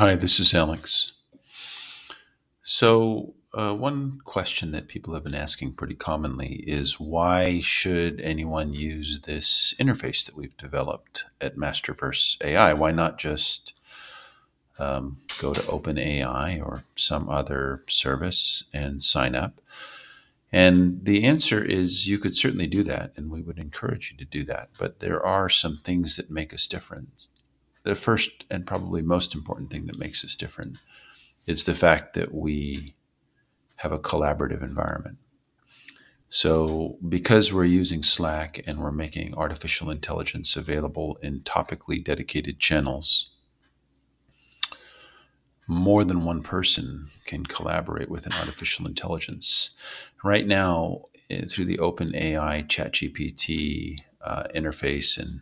Hi, this is Alex. So, uh, one question that people have been asking pretty commonly is why should anyone use this interface that we've developed at Masterverse AI? Why not just um, go to OpenAI or some other service and sign up? And the answer is you could certainly do that, and we would encourage you to do that. But there are some things that make us different. The first and probably most important thing that makes us different is the fact that we have a collaborative environment. So, because we're using Slack and we're making artificial intelligence available in topically dedicated channels, more than one person can collaborate with an artificial intelligence. Right now, eh, through the OpenAI ChatGPT uh, interface and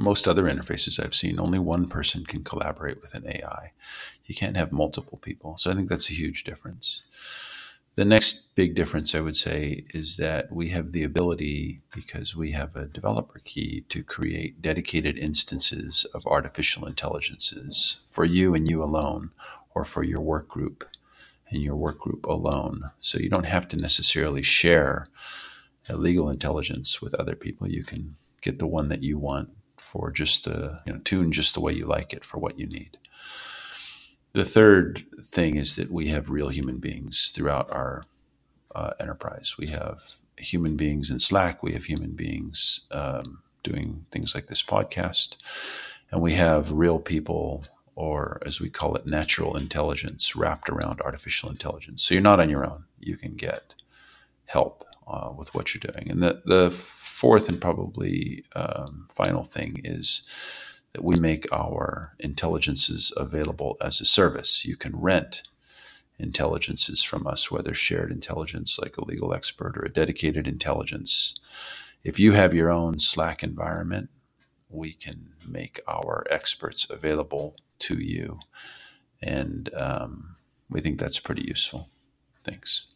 most other interfaces I've seen, only one person can collaborate with an AI. You can't have multiple people. So I think that's a huge difference. The next big difference, I would say, is that we have the ability, because we have a developer key, to create dedicated instances of artificial intelligences for you and you alone, or for your work group and your work group alone. So you don't have to necessarily share a legal intelligence with other people. You can get the one that you want for just the, you know, tune just the way you like it for what you need. The third thing is that we have real human beings throughout our uh, enterprise. We have human beings in Slack. We have human beings um, doing things like this podcast. And we have real people, or as we call it, natural intelligence wrapped around artificial intelligence. So you're not on your own. You can get help uh, with what you're doing. And the, the fourth and probably um, final thing is that we make our intelligences available as a service. You can rent intelligences from us, whether shared intelligence like a legal expert or a dedicated intelligence. If you have your own Slack environment, we can make our experts available to you. And um, we think that's pretty useful. Thanks.